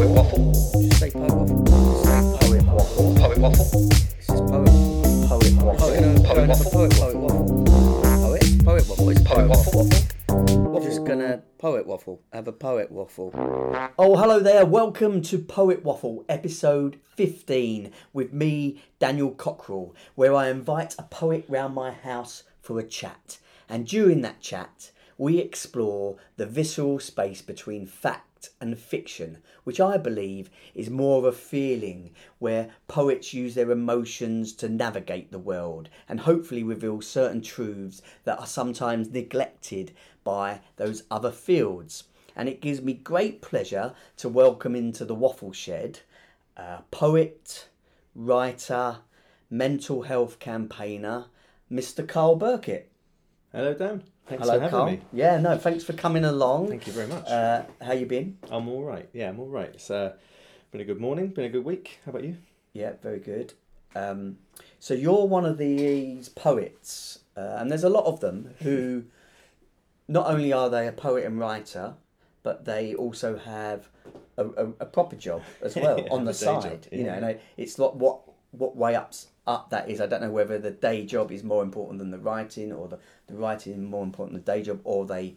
Poet waffle. Just say poet waffle. Say poet waffle. Poet waffle. It's just poet. Waffle. Poet- uh, Going poet waffle. poet, poet waffle. Poet, poet waffle. It's Poet waffle. We're just gonna poet waffle. Have a poet waffle. Oh, hello there. Welcome to Poet Waffle, episode 15, with me, Daniel Cockrill, where I invite a poet round my house for a chat. And during that chat, we explore the visceral space between fact and fiction, which I believe is more of a feeling where poets use their emotions to navigate the world and hopefully reveal certain truths that are sometimes neglected by those other fields. And it gives me great pleasure to welcome into the Waffle Shed poet, writer, mental health campaigner, Mr. Carl Burkitt. Hello, Dan. Thanks Hello, for Carl. me. Yeah, no, thanks for coming along. Thank you very much. Uh, how you been? I'm all right. Yeah, I'm all right. It's uh, been a good morning. Been a good week. How about you? Yeah, very good. Um, so you're one of these poets, uh, and there's a lot of them who not only are they a poet and writer, but they also have a, a, a proper job as well Yeah, on the day job, side. You know, and I- it's like what what way ups up that is. I don't know whether the day job is more important than the writing, or the the writing more important than the day job, or they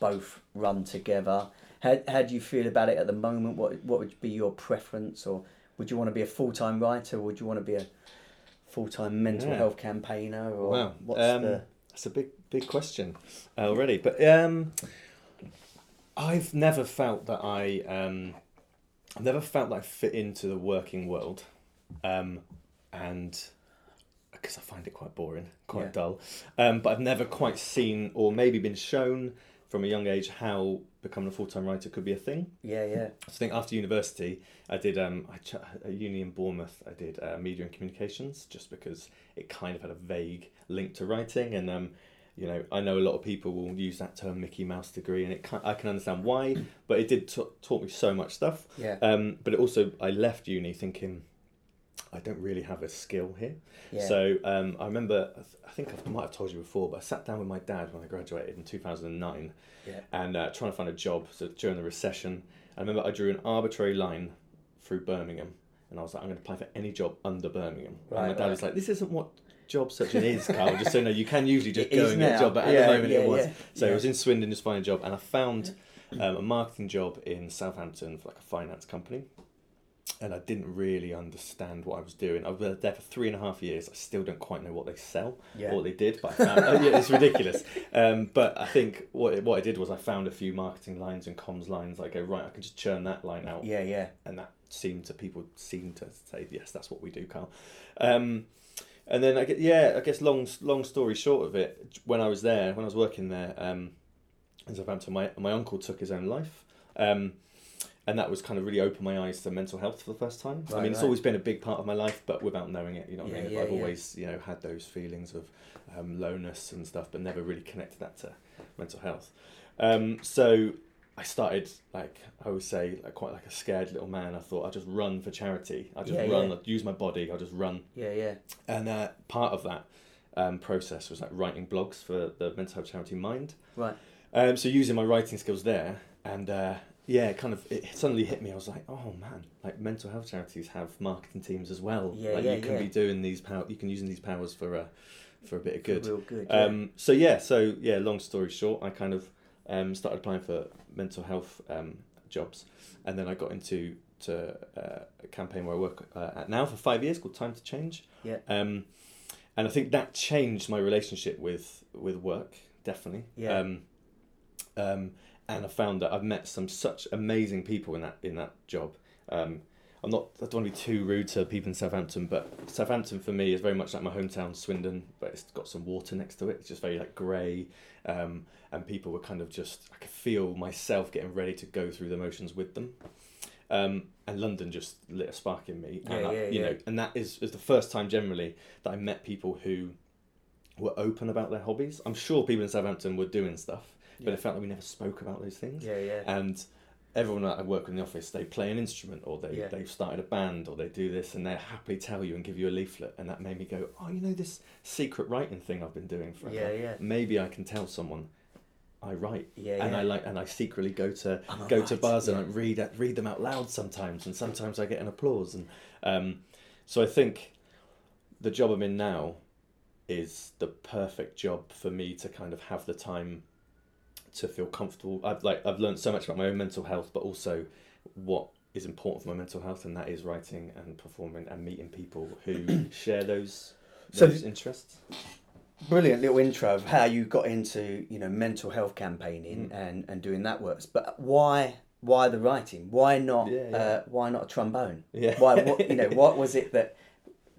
both run together. How, how do you feel about it at the moment? What what would be your preference, or would you want to be a full time writer, or would you want to be a full time mental Yeah. health campaigner, or wow. what's um, the That's a big, big question already. But um, I've never felt that I, um, I've never felt that I fit into the working world, um, and because I find it quite boring, quite Yeah. dull. Um, but I've never quite seen, or maybe been shown from a young age, how becoming a full time writer could be a thing. yeah yeah I think after university, I did um, I ch- at uni in Bournemouth. I did uh, media and communications just because it kind of had a vague link to writing, and um, you know I know a lot of people will use that term Mickey Mouse degree, and it can, I can understand why, but it did t- taught me so much stuff. yeah Um, but it also I left uni thinking I don't really have a skill here. yeah So um, I remember, I th- I think I might have told you before, but I sat down with my dad when I graduated in 2009 yeah and uh, trying to find a job. So during the recession, I remember I drew an arbitrary line through Birmingham, and I was like, I'm going to apply for any job under Birmingham. and my dad right. was like, This isn't what job searching is, Carl. Just so you know, you can usually just It go and get a job, but at Yeah, the moment it was. So. I was in Swindon just finding a job, and I found um, a marketing job in Southampton for like a finance company. And I didn't really understand what I was doing. I was there for three and a half years. I still don't quite know what they sell Yeah. or what they did, but I found oh, yeah, it's ridiculous. Um, but I think what what I did was I found a few marketing lines and comms lines. I go right, I can just churn that line out, yeah yeah and that seemed to people seemed to say yes, that's what we do, Carl. Um, and then I get yeah, I guess long long story short of it, when I was there, when I was working there, um, in Southampton, my my uncle took his own life. Um, and that was kind of really opened my eyes to mental health for the first time. I Right, mean, it's right. always been a big part of my life, but without knowing it, you know what Yeah, I mean? yeah, I've yeah. always, you know, had those feelings of um, lowness and stuff, but never really connected that to mental health. Um, so I started, like I would say, like quite like a scared little man. I thought I'd just run for charity. I'd just run. I'd use my body, I'll just run. yeah yeah And uh, part of that um, process was like writing blogs for the mental health charity Mind. right Um, so using my writing skills there, and uh, yeah, it kind of it suddenly hit me. I was like, oh man, like mental health charities have marketing teams as well. Yeah, like yeah, you can yeah. be doing these power, you can using these powers for uh, for a bit of good. real good yeah. Um, so yeah, so yeah, long story short, I kind of um, started applying for mental health um, jobs, and then I got into to uh, a campaign where I work uh, at now for five years called Time to Change. Yeah. Um, and I think that changed my relationship with with work definitely. Yeah. Um, um, and I found that I've met some such amazing people in that in that job. Um, I'm not. I don't want to be too rude to people in Southampton, but Southampton for me is very much like my hometown, Swindon. But it's got some water next to it. It's just very like grey, um, and people were kind of just. I could feel myself getting ready to go through the motions with them. Um, and London just lit a spark in me, and Yeah, I, yeah, you yeah. know, and that is is the first time generally that I met people who were open about their hobbies. I'm sure people in Southampton were doing stuff, but Yeah. it felt like we never spoke about those things yeah yeah and everyone that I work with in the office, they play an instrument or they, Yeah. they've started a band or they do this and they happily tell you and give you a leaflet. And that made me go, oh, you know, this secret writing thing I've been doing forever. Yeah, yeah. Maybe I can tell someone I write, Yeah, and yeah. I like, and I secretly go to I'm go to bars yeah. and I read read them out loud sometimes, and sometimes I get an applause, and um, so I think the job I'm in now is the perfect job for me to kind of have the time to feel comfortable. I've like I've learned so much about my own mental health, but also what is important for my mental health, and that is writing and performing and meeting people who share those So- those interests. brilliant little intro of how you got into you know mental health campaigning Mm. and and doing that works but why why the writing why not Yeah, yeah. Uh, why not a trombone Yeah. why what you know what was it that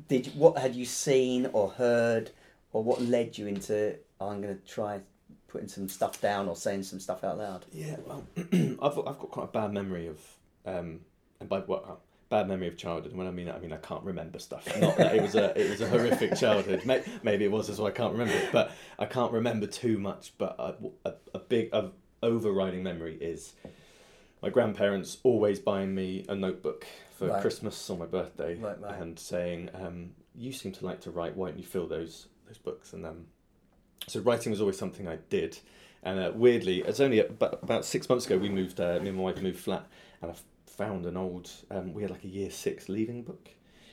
did you, what had you seen or heard or what led you into oh, i'm going to try putting some stuff down or saying some stuff out loud Yeah, well, I've I've got quite a bad memory of, um, and by what uh, bad memory of childhood. And when I mean that, I mean I can't remember stuff. Not that it was a it was a horrific childhood. Maybe it was as well. I can't remember it, but I can't remember too much. But a, a, a big a overriding memory is my grandparents always buying me a notebook for Right. Christmas or my birthday, Right, right. and saying, um, "You seem to like to write. Why don't you fill those those books?" And um, so writing was always something I did. And uh, weirdly, it's only about, about six months ago we moved. Uh, me and my wife moved flat, and I found an old. Um, we had like a year six leaving book,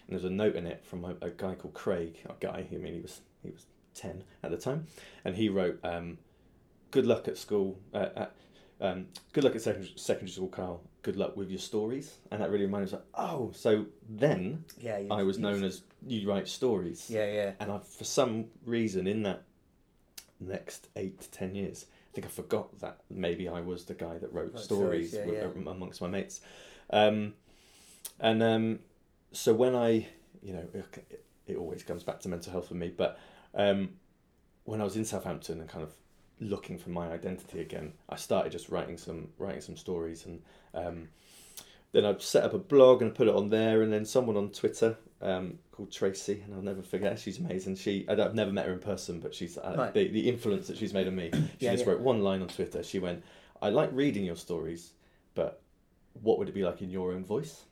and there's a note in it from a, a guy called Craig. A guy. I mean, he was he was ten at the time, and he wrote, um, "Good luck at school. Uh, at, um, good luck at secondary, secondary school, Carl. Good luck with your stories." And that really reminded me. Like, oh, so then yeah I was known as you write stories yeah yeah and I, for some reason, in that next eight to ten years, I think I forgot that maybe I was the guy that wrote Wrote stories, stories, yeah, wi- amongst my mates. Um, and um, so when I, you know, it, it always comes back to mental health for me, but um, when I was in Southampton and kind of looking for my identity again, I started just writing some writing some stories and. Um, then I set up a blog and put it on there, and then someone on Twitter um, called Tracy, and I'll never forget. She's amazing. She I- I've never met her in person, but she's uh, Right. the, the influence that she's made on me. She Yeah, just yeah. wrote one line on Twitter. She went, "I like reading your stories, but what would it be like in your own voice?"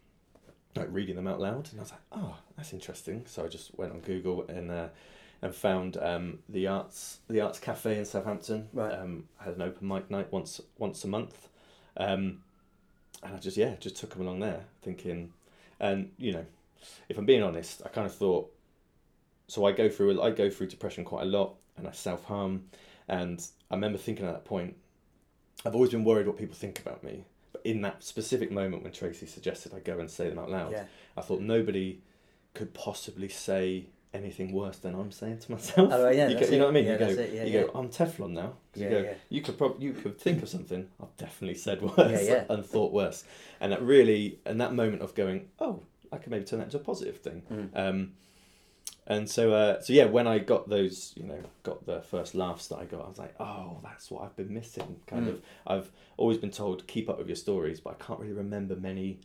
Like reading them out loud, and I was like, "Oh, that's interesting." So I just went on Google and uh, and found um, the arts the arts cafe in Southampton. Right. Um, had an open mic night once once a month. Um, and I just yeah just took them along there thinking and you know if I'm being honest I kind of thought so I go through I go through depression quite a lot and I self harm and I remember thinking at that point I've always been worried what people think about me but in that specific moment when Tracy suggested I go and say them out loud yeah I thought nobody could possibly say anything worse than I'm saying to myself. Oh, yeah, you, go, you know what I mean? Yeah, you go, it. Yeah, you go. I'm Teflon now. Yeah, you go, yeah. you could probably you could think of something. I've definitely said worse and thought worse, and that really and that moment of going, oh, I could maybe turn that into a positive thing. Mm. Um, and so, uh, so yeah, when I got those, you know, got the first laughs that I got, I was like, oh, that's what I've been missing. Kind Mm. of, I've always been told keep up with your stories, but I can't really remember many.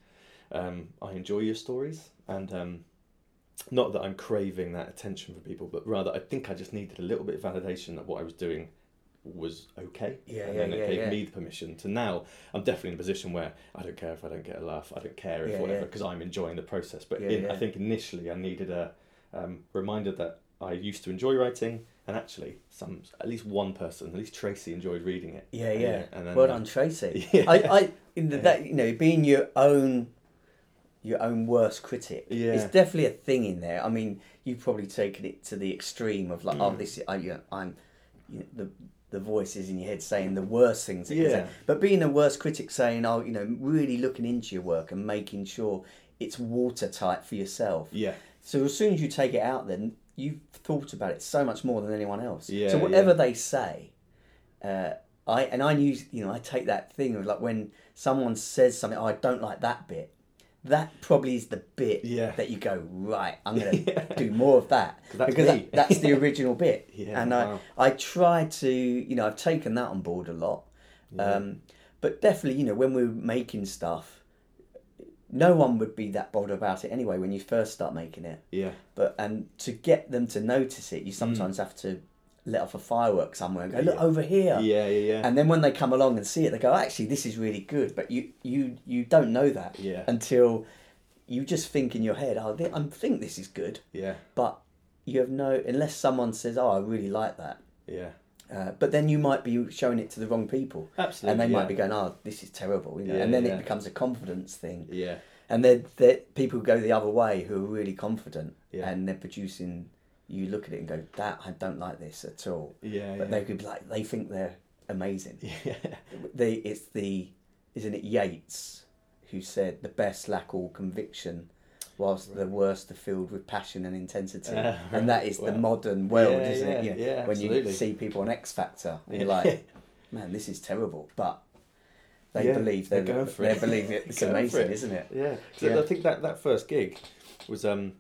Um, I enjoy your stories, and um, not that I'm craving that attention from people, but rather I think I just needed a little bit of validation that what I was doing was okay. Yeah, and yeah, then it yeah, gave yeah. me the permission to now. I'm definitely in a position where I don't care if I don't get a laugh. I don't care if Yeah, whatever because I'm enjoying the process. But in. I think initially I needed a um, reminder that I used to enjoy writing, and actually some at least one person, at least Tracy, enjoyed reading it. Yeah, yeah. and then, well uh, done, Tracy. Yeah. I, I, the, that you know, being your own, your own worst critic. Yeah. It's definitely a thing in there. I mean, you've probably taken it to the extreme of like, oh, Mm. this, I, you know, I'm, you know, the the voices in your head saying the worst things. That you can Yeah. say. But being a worst critic, saying, oh, you know, really looking into your work and making sure it's watertight for yourself. Yeah, So as soon as you take it out, then you've thought about it so much more than anyone else. Yeah, so whatever yeah. they say, uh, I and I use you know I take that thing of like when someone says something, oh, I don't like that bit. That probably is the bit Yeah. that you go right. I'm gonna Yeah. do more of that that's because that, that's the original bit. Yeah, and wow. I I try to you know I've taken that on board a lot. Um, but definitely, you know, when we're making stuff, no one would be that bothered about it anyway when you first start making it. yeah, But and to get them to notice it, you sometimes have to let off a firework somewhere and go, look Yeah. over here. yeah, yeah, yeah. And then when they come along and see it, they go, actually, this is really good. But you you you don't know that Yeah. until you just think in your head, oh, I think this is good. yeah, But you have no, unless someone says, oh, I really like that. yeah. Uh, but then you might be showing it to the wrong people, Absolutely. and they yeah. might be going, "Oh, this is terrible," you know. Yeah, and then it becomes a confidence thing. Yeah. And then people go the other way who are really confident, Yeah. and they're producing. You look at it and go, "That I don't like this at all." Yeah. But yeah. they could be like, they think they're amazing. Yeah. They, it's the, isn't it Yeats, who said the best lack all conviction, whilst the worst are filled with passion and intensity. Right. And that is the modern world, Yeah, isn't it? yeah, You know, yeah, when you see people on X Factor, you're like, man, this is terrible. But they Yeah, believe they're they're, going for it. they believe it. It's amazing, it. isn't it? Yeah, so Yeah. I think that that first gig was um,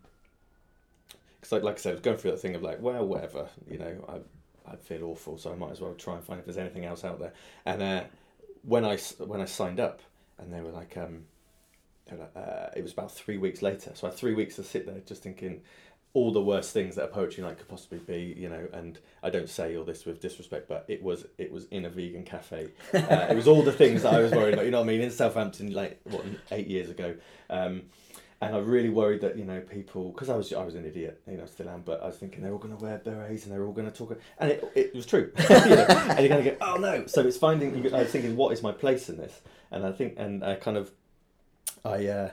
because like, like I said, I was going through that thing of like, well, whatever, you know, I I feel awful, so I might as well try and find if there's anything else out there. And uh, when I when I signed up, and they were like, um, were like, uh, it was about three weeks later, so I had three weeks to sit there just thinking all the worst things that a poetry night could possibly be, you know, and I don't say all this with disrespect, but it was it was in a vegan cafe. Uh, it was all the things that I was worried about, you know what I mean, in Southampton, like what eight years ago, um, and I really worried that you know people because I was I was an idiot, you know, still am, but I was thinking they're all going to wear berets and they're all going to talk, and it, it was true, you know, and you're going to go, oh no, so it's finding. I was thinking, what is my place in this, and I think, and I kind of, I. Uh,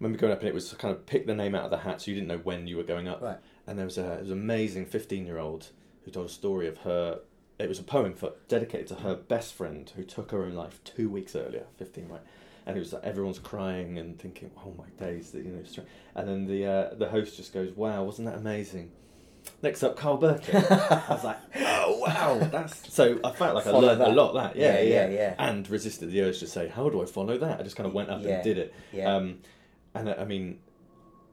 remember going up and it was kind of pick the name out of the hat so you didn't know when you were going up Right. and there was a it was an amazing 15 year old who told a story of her it was a poem for dedicated to her best friend who took her own life two weeks earlier 15 right and it was like everyone's crying and thinking oh my days that you know stra-" and then the uh, the host just goes wow wasn't that amazing? Next up Carl Birkin. I was like oh wow that's so I felt like I Follow learned a lot that yeah Yeah, yeah, yeah, yeah. and resisted the urge to say how do I follow that? I just kind of went up Yeah, and did it. yeah. um, and I I mean,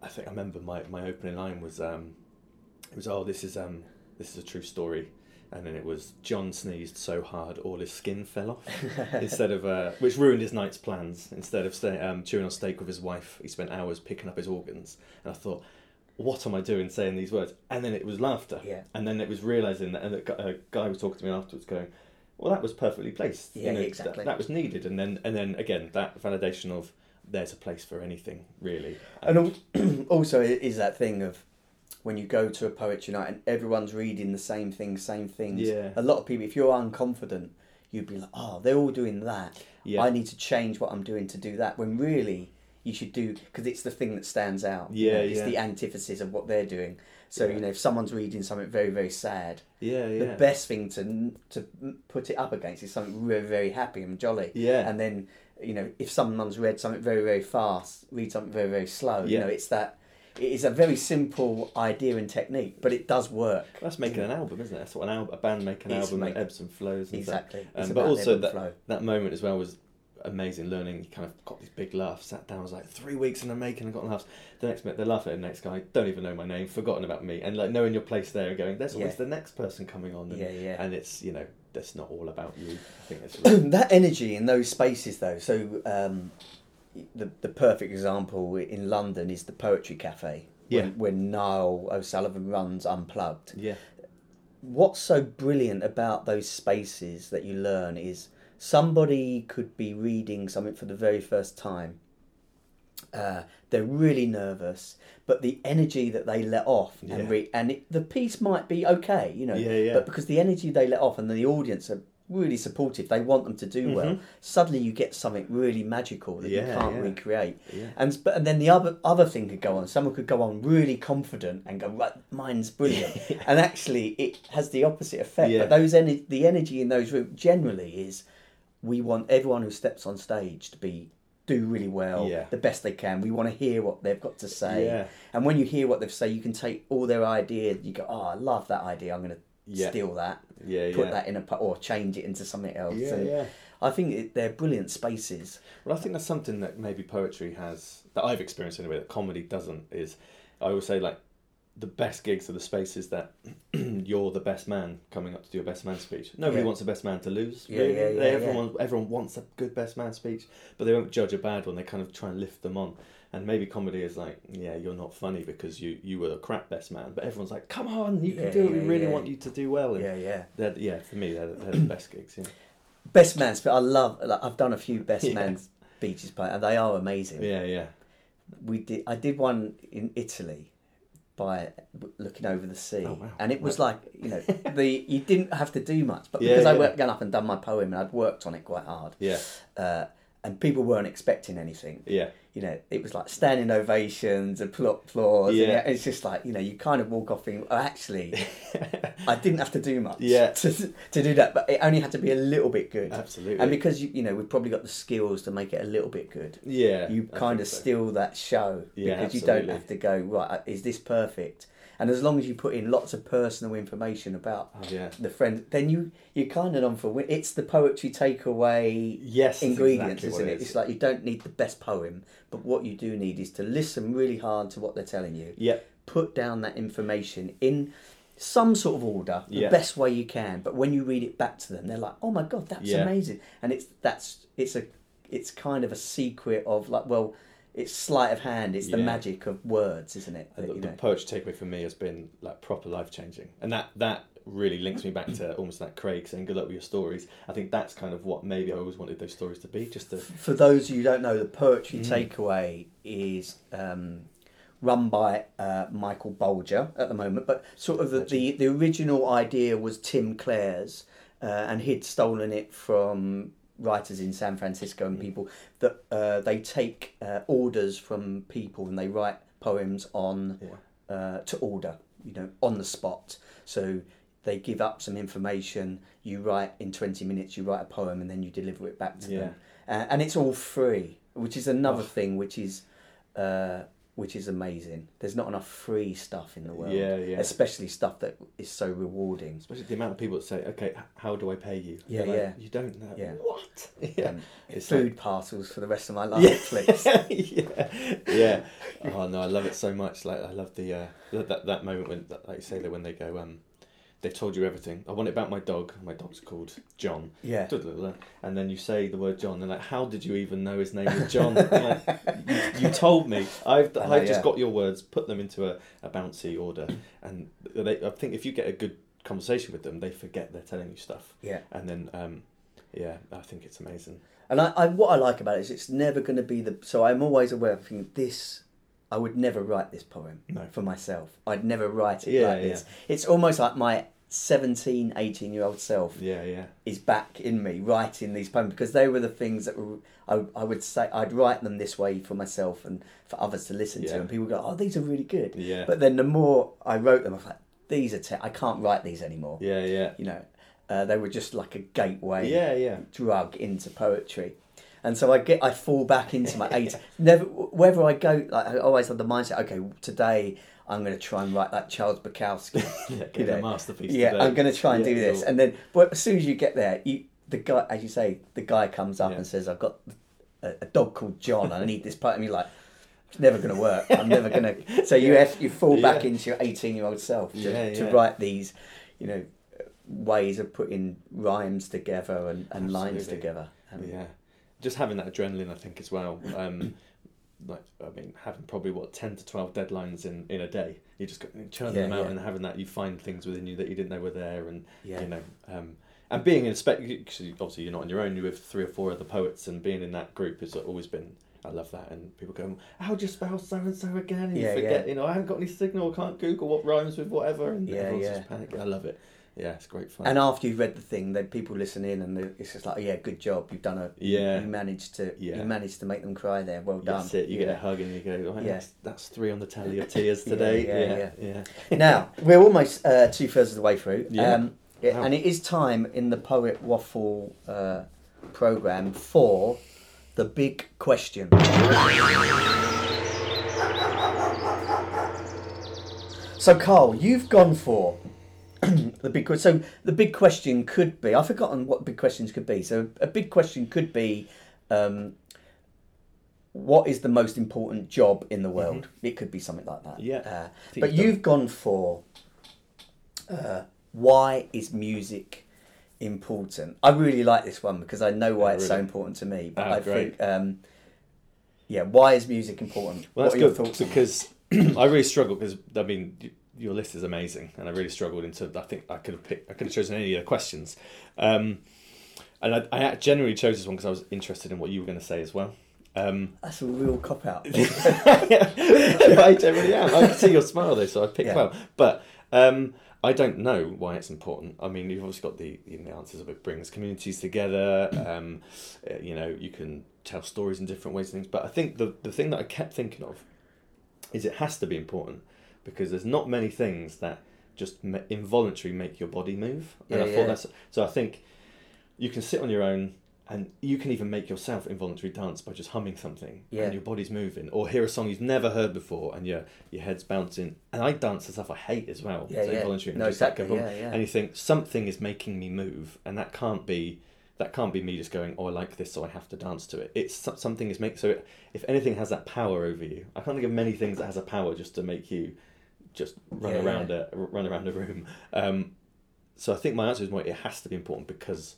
I think I remember my, my opening line was um, it was oh this is um this is a true story, and then it was John sneezed so hard all his skin fell off instead of uh, which ruined his night's plans. Instead of stay, um, chewing on steak with his wife, he spent hours picking up his organs, and I thought. What am I doing saying these words? And then it was laughter. Yeah. And then it was realizing that, and a guy was talking to me afterwards, going, "Well, that was perfectly placed. Yeah, th- exactly. that was needed." And then, and then again, that validation of there's a place for anything really. And al- also, is that thing of when you go to a poetry night and everyone's reading the same things, same things. Yeah. A lot of people, if you're unconfident, you'd be like, oh, they're all doing that. Yeah. I need to change what I'm doing to do that. When really, you should do, because it's the thing that stands out. you Yeah, know, It's yeah. the antithesis of what they're doing. So, Yeah. you know, if someone's reading something very, very sad, yeah, yeah. the best thing to to put it up against is something very, very happy and jolly. Yeah. And then, you know, if someone's read something very, very fast, read something very, very slow. Yeah. You know, it's that. It is a very simple idea and technique, but it does work. That's making an album, isn't it? That's what an album, a band make an It's album make- that ebbs and flows. And Exactly. Um, but also that flow. that moment as well was amazing. Learning, you kind of got these big laughs. Sat down, was like three weeks in the making, and got laughs. The next minute, they're laughing at the next guy. Don't even know my name, forgotten about me, and like knowing your place there and going, there's always Yeah. the next person coming on. And, Yeah, yeah. And it's you know that's not all about you. I think it's really, that energy in those spaces, though. So, um, the the perfect example in London is the Poetry Cafe. Yeah. When, when Niall O'Sullivan runs Unplugged. yeah, what's so brilliant about those spaces that you learn is somebody could be reading something for the very first time. Uh, they're really nervous, but the energy that they let off Yeah. and re- and it, the piece might be okay, you know. Yeah, yeah. But because the energy they let off and the audience are really supportive, they want them to do well. Mhm. Suddenly, you get something really magical that you can't yeah. recreate. yeah. And but and then the other other thing could go on. Someone could go on really confident and go, right, mine's brilliant, and actually it has the opposite effect. Yeah. But those ener- the energy in those rooms generally is, we want everyone who steps on stage to be do really well, Yeah. the best they can. We want to hear what they've got to say, Yeah. and when you hear what they've say, you can take all their ideas. You go, oh, I love that idea. I'm going to Yeah. steal that, Yeah, put yeah. that in a or change it into something else. Yeah, And yeah. I think it, they're brilliant spaces. Well, I think that's something that maybe poetry has that I've experienced anyway that comedy doesn't. Is I always say like the best gigs are the spaces that you're the best man coming up to do a best man speech. Nobody Yeah. wants a best man to lose. Yeah, really. yeah, yeah, They- yeah. everyone everyone wants a good best man speech, but they won't judge a bad one. They kind of try and lift them on. And maybe comedy is like, yeah, you're not funny because you you were a crap best man, but everyone's like, come on, you can Yeah, do it. We yeah, really yeah. want you to do well. And Yeah, yeah. they're, yeah, for me, they're, they're the best gigs. Yeah. Best man speech. I love. Like, I've done a few best Yeah. man speeches, but and they are amazing. Yeah, yeah. We did. I did one in Italy. by looking over the sea, Oh, wow. and it was like you know the you didn't have to do much, but because I worked gone up and done my poem and I'd worked on it quite hard, Yeah, uh, and people weren't expecting anything. yeah, You know, it was like standing ovations and pl- applause. Yeah. and it's just like you know, you kind of walk off thinking, oh, actually, I didn't have to do much. Yeah. To, to do that, but it only had to be a little bit good. absolutely. And because you you know we've probably got the skills to make it a little bit good, yeah, you I kind of so. steal that show Yeah, because you don't have to go right. Is this perfect? And as long as you put in lots of personal information about Oh, yeah. the friend, then you you're kind of on for win. It's the poetry takeaway Yes, ingredients, exactly isn't what it? It's like you don't need the best poem, but what you do need is to listen really hard to what they're telling you. Yeah, Put down that information in some sort of order, the Yeah. best way you can. But when you read it back to them, they're like, "Oh my god, that's Yeah. amazing!" And it's that's it's a it's kind of a secret of like well. It's sleight of hand. It's the Yeah. magic of words, isn't it? That, the, you the poetry takeaway for me has been like proper life changing, and that that really links me back to almost like Craig saying "good luck with your stories." I think that's kind of what maybe I always wanted those stories to be, just to For those of you who don't know, the poetry Mm. takeaway is um, run by uh, Michael Bolger at the moment, but sort of the, the, the original idea was Tim Clare's, uh, and he'd stolen it from writers in San Francisco and people that uh, they take uh, orders from people and they write poems on yeah, uh, to order, you know, on the spot. So they give up some information. You write in twenty minutes. You write a poem and then you deliver it back to Yeah. them, uh, and it's all free, which is another Oh. thing, which is. Which is amazing. There's not enough free stuff in the world, Yeah, yeah. especially stuff that is so rewarding. especially the amount of people that say, "Okay, how do I pay you?" Yeah, like, yeah. You don't know. Yeah. What? Yeah. Um, It's food like- parcels for the rest of my life, Yeah. please. yeah, yeah. Oh no, I love it so much. Like I love the uh, that that moment when, like you say, that when they go, um, they've told you everything. I want it about my dog. My dog's called John. Yeah, And then you say the word John, and like, how did you even know his name was John? like, you, you told me. I've I know, I've just yeah. got your words, put them into a, a bouncy order, and they, I think if you get a good conversation with them, they forget they're telling you stuff, yeah. and then um, yeah, I think it's amazing. And I, I what I like about it is it's never going to be the. So I'm always aware of thinking this. I would never write this poem No. for myself. I'd never write it Yeah, like this. It's almost like my 17, 18 year old self Yeah, yeah, is back in me writing these poems because they were the things that were, I, I would say I'd write them this way for myself and for others to listen to. And people go, oh, these are really good. yeah, But then the more I wrote them, I was like, these are, te- I can't write these anymore. yeah, yeah, You know, uh, they were just like a gateway yeah, yeah. drug into poetry. And so I get, I fall back into my eight. Never, wherever I go, like, I always have the mindset. Okay, today I'm going to try and write that Charles Bukowski. Yeah, You know, a masterpiece. yeah, today. I'm going to try and Yeah, do this. cool. And then, but as soon as you get there, you the guy, as you say, the guy comes up Yeah. and says, "I've got a, a dog called John. and I need this part." And you're like, "It's never going to work. I'm never going to." So you have, you fall back into your 18 year old self to, to write these, you know, ways of putting rhymes together and, and lines together. And, yeah, just having that adrenaline, I think, as well. Um, like, I mean, having probably what ten to twelve deadlines in, in a day. You just churning Yeah, them out, yeah. and having that, you find things within you that you didn't know were there, and Yeah. you know, um, and being in a spec. Obviously, you're not on your own. You're with three or four other poets, and being in that group has always been. I love that, and people go, "How do you spell so and so again?" And Yeah, you forget, yeah. you know, I haven't got any signal. I can't Google what rhymes with whatever, and Yeah, everyone's yeah. just panicking. I love it. Yeah, it's great fun. And after you've read the thing, then people listen in, and it's just like, "Yeah, good job. You've done a. Yeah. You managed to. Yeah. You managed to make them cry there. Well done." That's it. You Yeah. get a hug and you go, oh, Yeah. that's, that's three on the tally of tears Yeah, today. yeah, yeah, yeah. now we're almost uh, two thirds of the way through. Yeah. Um, Wow. And it is time in the Poet Waffle uh, program for the big question. So, Carl, you've gone for the big. So, the big question could be I've forgotten what big questions could be. So, a big question could be um, what is the most important job in the world? It could be something like that. Mm-hmm. Yeah. Uh, but you've done- gone for uh, why is music important? I really like this one because I know why Oh, it's so important to me. But Ah, I great. think, um, yeah, why is music important? Well, what that's are your good thoughts? because I really struggle because I mean your list is amazing, and I really struggled into. I think I could have picked. I could have chosen any of the questions, um, and I, I generally chose this one because I was interested in what you were going to say as well. Um, That's a real cop out. I generally am. I can see your smile though, so I picked Yeah. well. But um, I don't know why it's important. I mean, you've obviously got the, you know, the answers of it brings communities together. Um, uh, you know, you can tell stories in different ways and things. But I think the the thing that I kept thinking of is it has to be important because there's not many things that just involuntarily make your body move. And Yeah, I yeah. thought that's so. I think you can sit on your own. And you can even make yourself involuntary dance by just humming something, Yeah. and your body's moving, or hear a song you've never heard before, and your your head's bouncing. And I dance to stuff I hate as well, Yeah, so yeah. involuntary. and No, like exactly, yeah, yeah. And you think something is making me move, and that can't be that can't be me just going, oh, I like this, so I have to dance to it. It's something is make so. If anything has that power over you, I can't think of many things that has a power just to make you just run Yeah, around a run around a room. Um, so I think my answer is more it has to be important because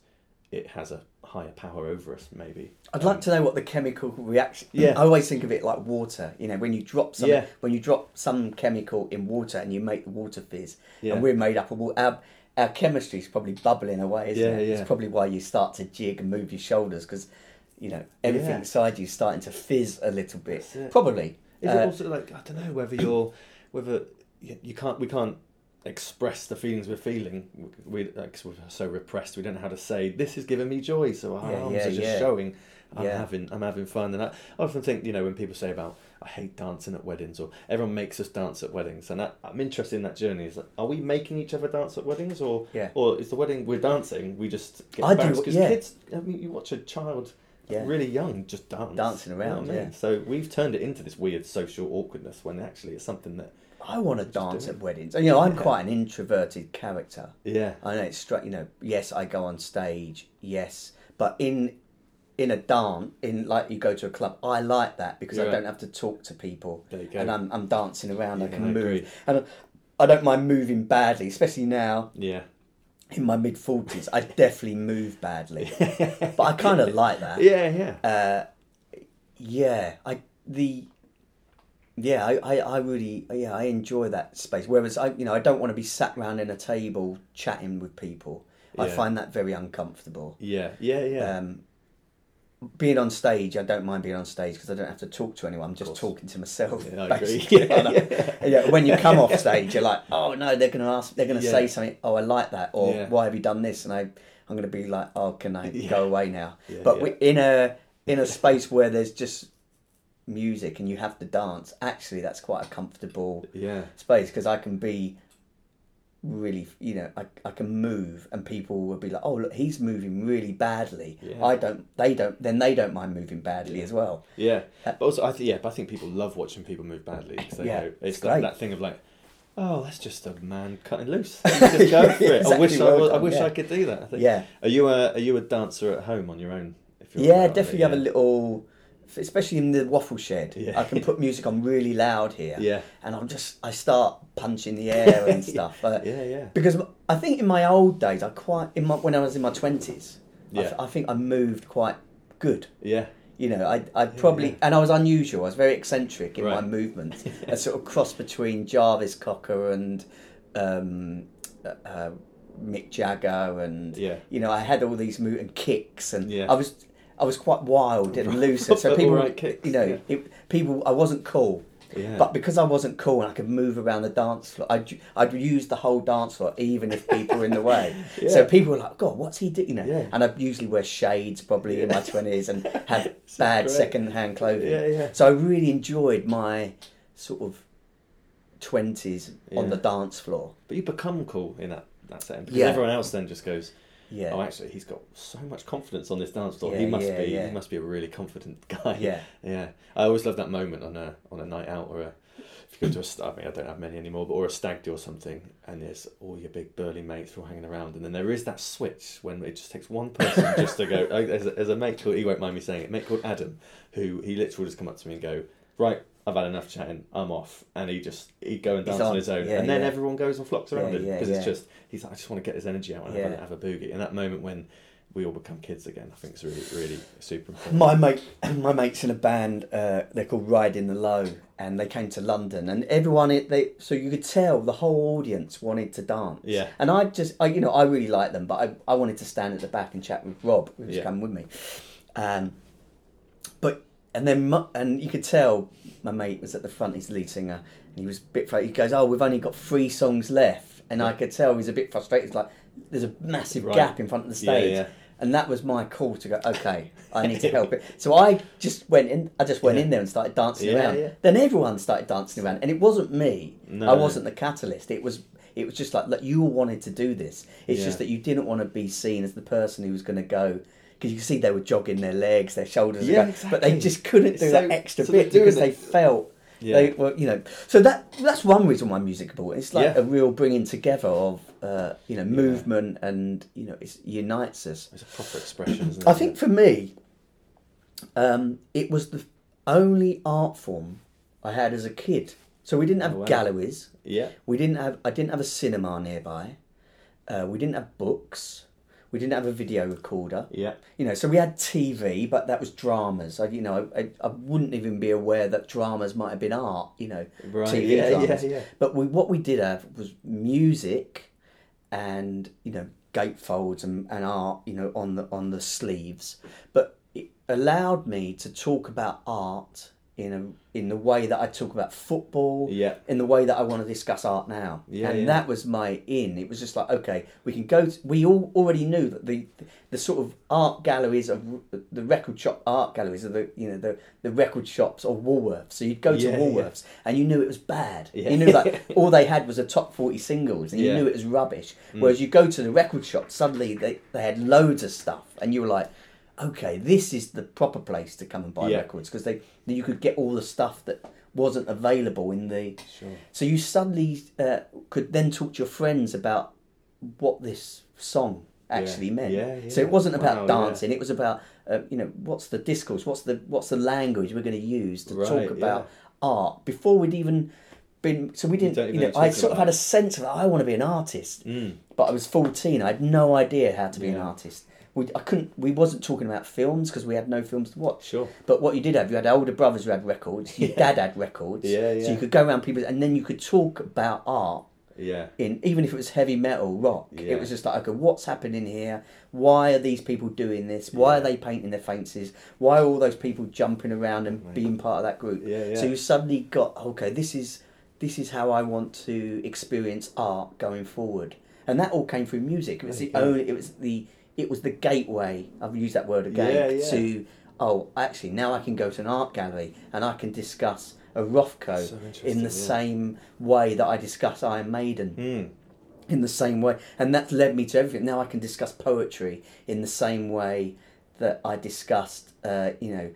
it has a higher power over us. Maybe I'd like to know what the chemical reaction. Yeah. I always think of it like water. You know, when you drop some, Yeah. when you drop some chemical in water and you make the water fizz, Yeah. and we're made up of water. Our, our chemistry is probably bubbling away, isn't Yeah, it? yeah. It's probably why you start to jig and move your shoulders because, you know, everything Yeah. inside you is starting to fizz a little bit. Probably. Is Uh, it also like I don't know whether you're whether you, you can't we can't express the feelings we're feeling we like, 'cause we're so repressed we don't know how to say this is giving me joy so our Yeah, arms yeah, are just yeah. showing I'm having I'm having fun and I, I often think you know when people say about I hate dancing at weddings or everyone makes us dance at weddings and I, I'm interested in that journey is like, are we making each other dance at weddings or Yeah. or is the wedding we're dancing we just get I do, because kids I mean you watch a child Yeah. really young just dance Dancing You know around, I mean? yeah. so we've turned it into this weird social awkwardness when actually it's something that I want to dance at weddings. And, you know, I'm quite an introverted character. yeah I know it's straight. You know, yes, I go on stage. Yes, but in in a dance, in like you go to a club, I like that because I don't have to talk to people, There you go. and I'm I'm dancing around. I Yeah, can I move, agree. and I, I don't mind moving badly, especially now yeah in my mid forties. I definitely move badly, but I kind of like that. yeah yeah Uh, yeah, I the yeah, I, I, I really yeah I enjoy that space. Whereas I you know I don't want to be sat round in a table chatting with people. I find that very uncomfortable. yeah yeah yeah Um, being on stage, I don't mind being on stage because I don't have to talk to anyone. I'm just talking to myself. Yeah, I agree. basically. Yeah, yeah. yeah, when you come off stage, you're like, oh no, they're gonna ask, they're gonna Yeah. say something. Oh, I like that, or Yeah. why have you done this? And I, I'm gonna be like, oh, can I Yeah. go away now? Yeah, but yeah. we, in a in a space where there's just music and you have to dance, actually, that's quite a comfortable yeah space because I can be really, you know, I, I can move and people will be like, oh, look, he's moving really badly. Yeah. I don't, they don't, then they don't mind moving badly as well. yeah Uh, but also I th- yeah but I think people love watching people move badly because they Yeah, know it's it's that, that thing of like oh that's just a man cutting loose just go for it I wish Exactly, I, well was, I wish yeah. I could do that I think Yeah. are you a are you a dancer at home on your own if you're Yeah, out on it? definitely have a little, especially in the waffle shed. Yeah. I can put music on really loud here. Yeah. And I'm just, I start punching the air and stuff. Uh, yeah yeah Because I think in my old days, I quite, in my, when I was in my 20s, I, Yeah. th- I think I moved quite good. yeah You know, I I probably yeah. and I was unusual. I was very eccentric in my Right. movements. a sort of cross between Jarvis Cocker and um, uh, uh, Mick Jagger, and Yeah. you know, I had all these move and kicks, and Yeah. I was I was quite wild and loose. So people, right kicks, you know, yeah. it, people, I wasn't cool. Yeah. But because I wasn't cool and I could move around the dance floor, I'd, I'd use the whole dance floor even if people were in the way. So people were like, God, what's he doing? You know? Yeah. And I'd usually wear shades probably in my 20s and have bad great. second-hand clothing. Yeah, yeah. So I really enjoyed my sort of 20s on the dance floor. but you become cool in that that setting because Yeah. everyone else then just goes Yeah. Oh, actually, he's got so much confidence on this dance floor. Yeah, he must yeah, be. He must be a really confident guy. Yeah. yeah. I always love that moment on a on a night out or a if you go to a st- I mean I don't have many anymore, but or a stag do or something, and there's all your big burly mates all hanging around, and then there is that switch when it just takes one person just to go. There's a, there's a mate called he won't mind me saying it. Mate called Adam, who he literally just come up to me and go right. I've had enough chatting. I'm off, and he just he'd go and dance on, on. his own, Yeah, and then yeah. everyone goes and flocks around Yeah, him because it's just he's like I just want to get his energy out and have, a, have a boogie. And that moment when we all become kids again, I think is really really super important. My mate, my mates in a band. Uh, they're called Riding the Low, and they came to London, and everyone it they so you could tell the whole audience wanted to dance. Yeah. And I just, I you know, I really liked them, but I, I wanted to stand at the back and chat with Rob, who's Yeah. coming with me. Um, and then mu- and you could tell my mate was at the front. He's the lead singer, and he was a bit. He goes, "Oh, we've only got three songs left," and I could tell he's a bit frustrated. It's like there's a massive Right. gap in front of the Yeah, stage. yeah. And that was my call to go. Okay, I need to help it. So I just went in. I just went Yeah. in there and started dancing Yeah, around. yeah. Then everyone started dancing around, and it wasn't me. No. I wasn't the catalyst. It was. It was just like, look, you all wanted to do this. It's Yeah. just that you didn't want to be seen as the person who was going to go. Because you could see they were jogging their legs, their shoulders, Yeah, going- but they just couldn't do so- that extra so bit because they felt Yeah. they were, you know. So that that's one reason why music important. It's like Yeah. a real bringing together of uh, you know movement and you know it unites us. It's a proper expression, isn't it? I think for me, um, it was the only art form I had as a kid. So we didn't have Oh, wow. galleries. Yeah. We didn't have. I didn't have a cinema nearby. Uh, we didn't have books. We didn't have a video recorder. Yeah. You know, so we had TV, but that was dramas. I, you know, I, I wouldn't even be aware that dramas might have been art. You know, Right. TV yeah, yeah, dramas. yeah. But we, what we did have was music, and you know, gatefolds and, and art. You know, on the on the sleeves. But it allowed me to talk about art in a in the way that I talk about football. Yeah. In the way that I want to discuss art now. Yeah, and yeah. that was my in. It was just like okay, we can go. To, we all already knew that the the sort of art galleries of the record shop art galleries of the you know the the record shops of Woolworths. So you'd go to Yeah. Woolworths and you knew it was bad. Yeah. You knew like all they had was a top forty singles, and you. Mm. knew it was rubbish. Whereas you go to the record shop, suddenly they they had loads of stuff, and you were like. Okay, this is the proper place to come and buy Yeah. records because they you could get all the stuff that wasn't available in the Sure. so you suddenly uh, could then talk to your friends about what this song actually Yeah. meant. Yeah, yeah. So it wasn't about Wow, dancing; it was about uh, you know what's the discourse, what's the what's the language we're going to use to Right, talk about art before we'd even been. So we didn't. don't You, know, I sort of had a sense of I want to be an artist, Mm. but I was fourteen. I had no idea how to be an artist. We, I couldn't. We wasn't talking about films because we had no films to watch. Sure. But what you did have, you had older brothers who had records. Your Yeah. dad had records. Yeah, yeah. So you could go around people, and then you could talk about art Yeah. in even if it was heavy metal rock. Yeah. It was just like, okay, what's happening here? Why are these people doing this? Why are they painting their faces? Why are all those people jumping around and Right. being part of that group? Yeah, yeah. So you suddenly got okay. This is this is how I want to experience art going forward, and that all came through music. It was the only. It was the. It was the gateway. I've used that word again Yeah, yeah. to. Oh, actually, now I can go to an art gallery and I can discuss a Rothko So in the yeah. same way that I discuss Iron Maiden Mm. in the same way, and that's led me to everything. Now I can discuss poetry in the same way that I discussed, uh, you know,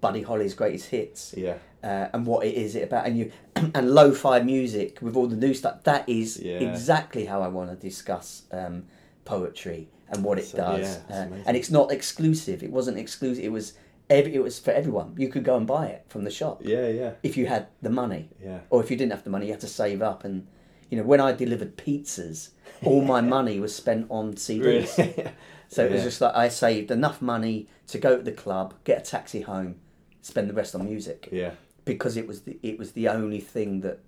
Buddy Holly's greatest hits, Yeah. uh, and what it is it about, and you and lo-fi music with all the new stuff. That is Yeah. exactly how I want to discuss um, poetry and what it So, does, yeah, uh, and it's not exclusive. It wasn't exclusive. It was. Every, it was for everyone. You could go and buy it from the shop Yeah. Yeah. if you had the money Yeah. or if you didn't have the money, you had to save up. And you know, when I delivered pizzas, all my money was spent on CDs. Really? So it was just like I saved enough money to go to the club, get a taxi home, spend the rest on music Yeah. because it was the it was the only thing that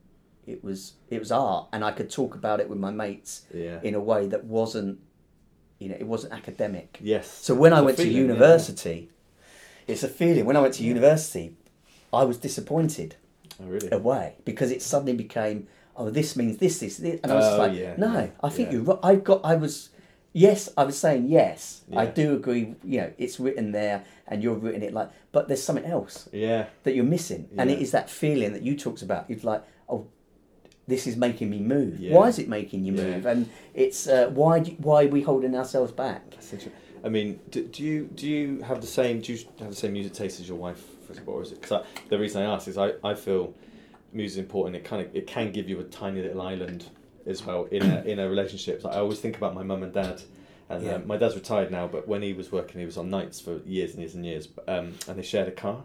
it was it was art, and I could talk about it with my mates Yeah. in a way that wasn't you know it wasn't academic. Yes. So when I It's a went to feeling, yeah. university, it's a feeling. When I went to university, I was disappointed Oh, really? away because it suddenly became oh this means this this, this. and I was Oh, like yeah, no yeah, I think yeah. you're right I got I was yes I was saying yes I do agree you know it's written there and you're written it like but there's something else Yeah. that you're missing and it is that feeling that you talked about it's like oh this is making me move Yeah. why is it making you Yeah. move and it's uh, why do, why are we holding ourselves back I mean, do, do you do you have the same do you have the same music taste as your wife, for example, or is it? Because the reason I ask is I, I feel music is important. It kind of it can give you a tiny little island as well in a in a relationship. Like I always think about my mum and dad, and Yeah. um, my dad's retired now, but when he was working, he was on nights for years and years and years. Um, and they shared a car,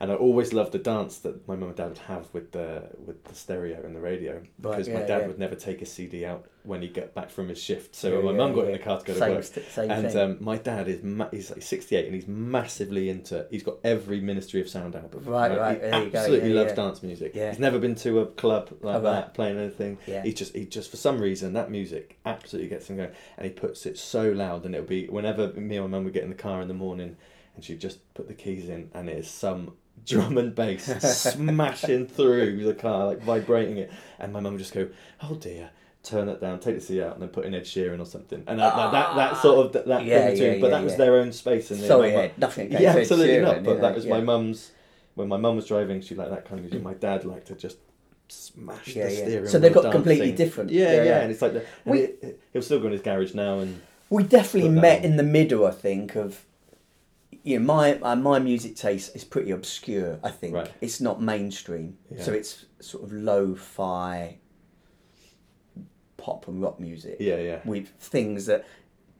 and I always loved the dance that my mum and dad would have with the with the stereo and the radio Right, because my dad yeah. would never take a CD out when he get back from his shift. So Yeah, when my yeah, mum got in the car to go to work, st- same and thing um, my dad is ma- he's like 68 and he's massively into he's got every Ministry of Sound album. Right, right, He you go, absolutely yeah, loves yeah. dance music. Yeah. He's never been to a club like Oh, that right. playing anything. Yeah. He just he just for some reason that music absolutely gets him going and he puts it so loud and it'll be whenever me and my mum would get in the car in the morning and and she just put the keys in, and it is some drum and bass smashing through the car, like vibrating it, and my mum would just go, "Oh dear." Turn that down, take the seat out, and then put in Ed Sheeran or something, and that, that, that, that sort of that, that Yeah, in between. yeah, but yeah, that was their own space, and then Sorry, mum- Ed, nothing yeah, absolutely Sheeran, not. you But know, that was my mum's. When my mum was driving, she liked that kind of music. My dad liked to just smash the steering. So they've got completely different- Yeah, yeah, and it's like the, We- it- he'll still go in his garage now, and We definitely met on. in the middle, I think, of you know my uh, my music taste is pretty obscure. I think Right. it's not mainstream, Yeah. so it's sort of lo-fi pop and rock music yeah, yeah, with things that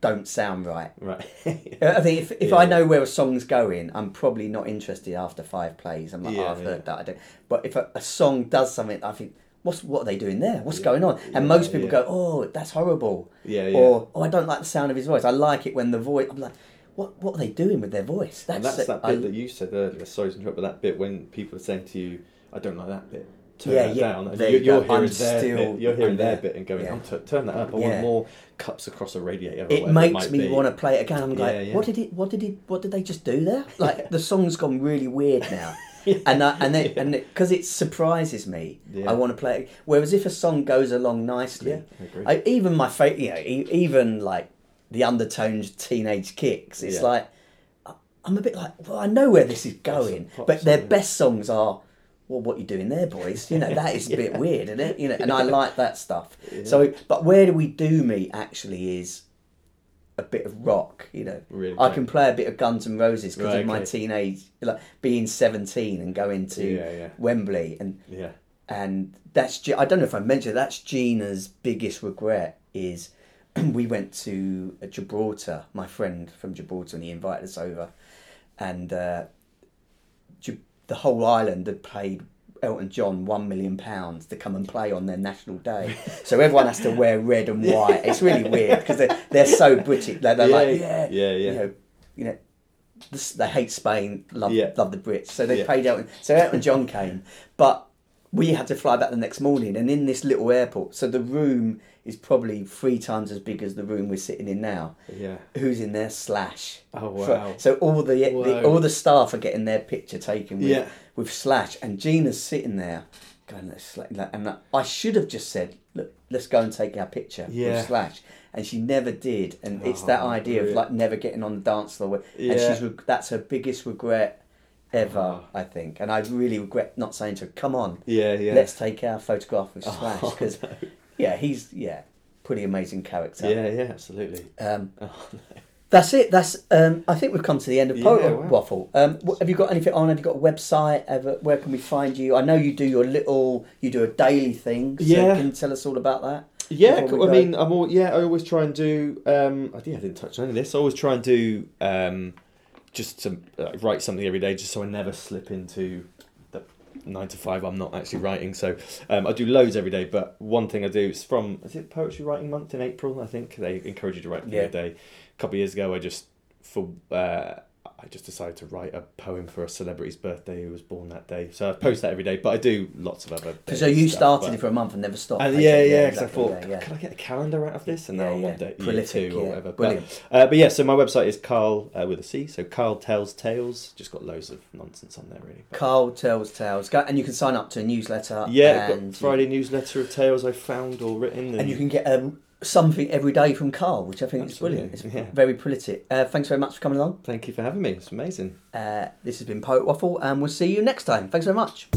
don't sound right. right. I think if, if Yeah, I know where a song's going, I'm probably not interested after five plays. I'm like, oh, Yeah, I've yeah. heard that. I don't. But if a, a song does something, I think, what's what are they doing there? What's going on? And most people go, oh, that's horrible. yeah, yeah. Or oh, I don't like the sound of his voice. I like it when the voice. I'm like, what what are they doing with their voice? and that's that I- bit that you said earlier. Sorry to interrupt, but that bit when people are saying to you, "I don't like that bit." Turn Yeah, that yeah. down. And you, you go. you're hearing their still- bit. You're hearing their bit and going, Yeah. "Oh, t- "Turn that up. I want more cups across a radiator." it makes might me be. want to play it again. I'm like, what did it? What did it? What did they just do there? Like the song's gone really weird now. And I, and then, and because it surprises me. I want to play it. Whereas if a song goes along nicely, I. I, even my favorite, you know, even like the undertones, teenage kicks. It's Yeah. like I'm a bit like, well, I know where this is going, but their yeah. best songs are. Well, what you doing there, boys? You know that is a bit weird, isn't it? You know, and I like that stuff. So, but where do we do meet actually is a bit of rock. You know, Really I can play a bit of Guns N' Roses because Right, of my okay. teenage, like being seventeen and going to Yeah, yeah. Wembley, and Yeah, and that's I don't know if I mentioned that's Gina's biggest regret is we went to uh, Gibraltar. My friend from Gibraltar, and he invited us over, and uh, the whole island had paid Elton John one million pounds to come and play on their national day. So everyone has to wear red and white. It's really weird because they're they're so British. They're, they're Yeah, like yeah, yeah, yeah. You know, you know. This, they hate Spain, love Yeah. love the Brits, so they Yeah. paid Elton. So Elton John came, but we had to fly back the next morning, and in this little airport, so the room is probably three times as big as the room we're sitting in now. yeah. Who's in there? Slash. Oh wow. so all the, the all the staff are getting their picture taken with, Yeah. with Slash, and Gina's sitting there going, let's like- And I should have just said, look, let's go and take our picture Yeah. with Slash. And she never did, and it's oh, that Oh, idea of like never getting on the dance floor. And Yeah. she's that's her biggest regret ever, Oh. I think. And I really regret not saying to her, "Come on, Yeah, yeah. let's take our photograph with Oh, Slash," because no. Yeah, he's yeah, pretty amazing character. Yeah, yeah, absolutely. Um, Oh, no. that's it. That's. Um, I think we've come to the end of Yeah, wow. Waffle. Um, have you got anything on? Have you got a website? Ever, where can we find you? I know you do your little. You do a daily thing. So Yeah. Can you tell us all about that? Yeah, we I mean, I'm all, yeah. I always try and do. Um, I think I didn't touch on any of this. I always try and do um, just to uh, write something every day, just so I never slip into nine to five. I'm not actually writing, so um, I do loads every day. But one thing I do is from is it Poetry Writing Month in April? I think they encourage you to write Yeah. day. A couple of years ago, I just for uh, I just decided to write a poem for a celebrity's birthday who was born that day. So I post that every day, but I do lots of other. So you started it for a month and never stopped. and yeah, yeah, because exactly, I thought, yeah, yeah. could I get a calendar out of this? And now yeah. on day year Prolific, two or whatever. Brilliant. But, uh, but yeah, so my website is Carl uh, with a C, so Carl Tells Tales. Just got loads of nonsense on there, really. But- Carl tells tales. Go, and you can sign up to a newsletter. yeah, and Friday newsletter of tales I found or written. And, and you can get um, something every day from Carl, which I think Absolutely, is brilliant. It's yeah. very prolific. Uh, thanks very much for coming along. Thank you for having me. It's amazing. Uh, this has been Poet Waffle, and we'll see you next time. Thanks very much.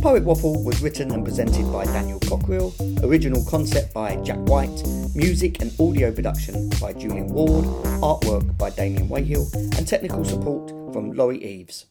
Poet Waffle was written and presented by Daniel Cockrill, original concept by Jack White, music and audio production by Julian Ward, artwork by Damien Wayhill, and technical support from Laurie Eves.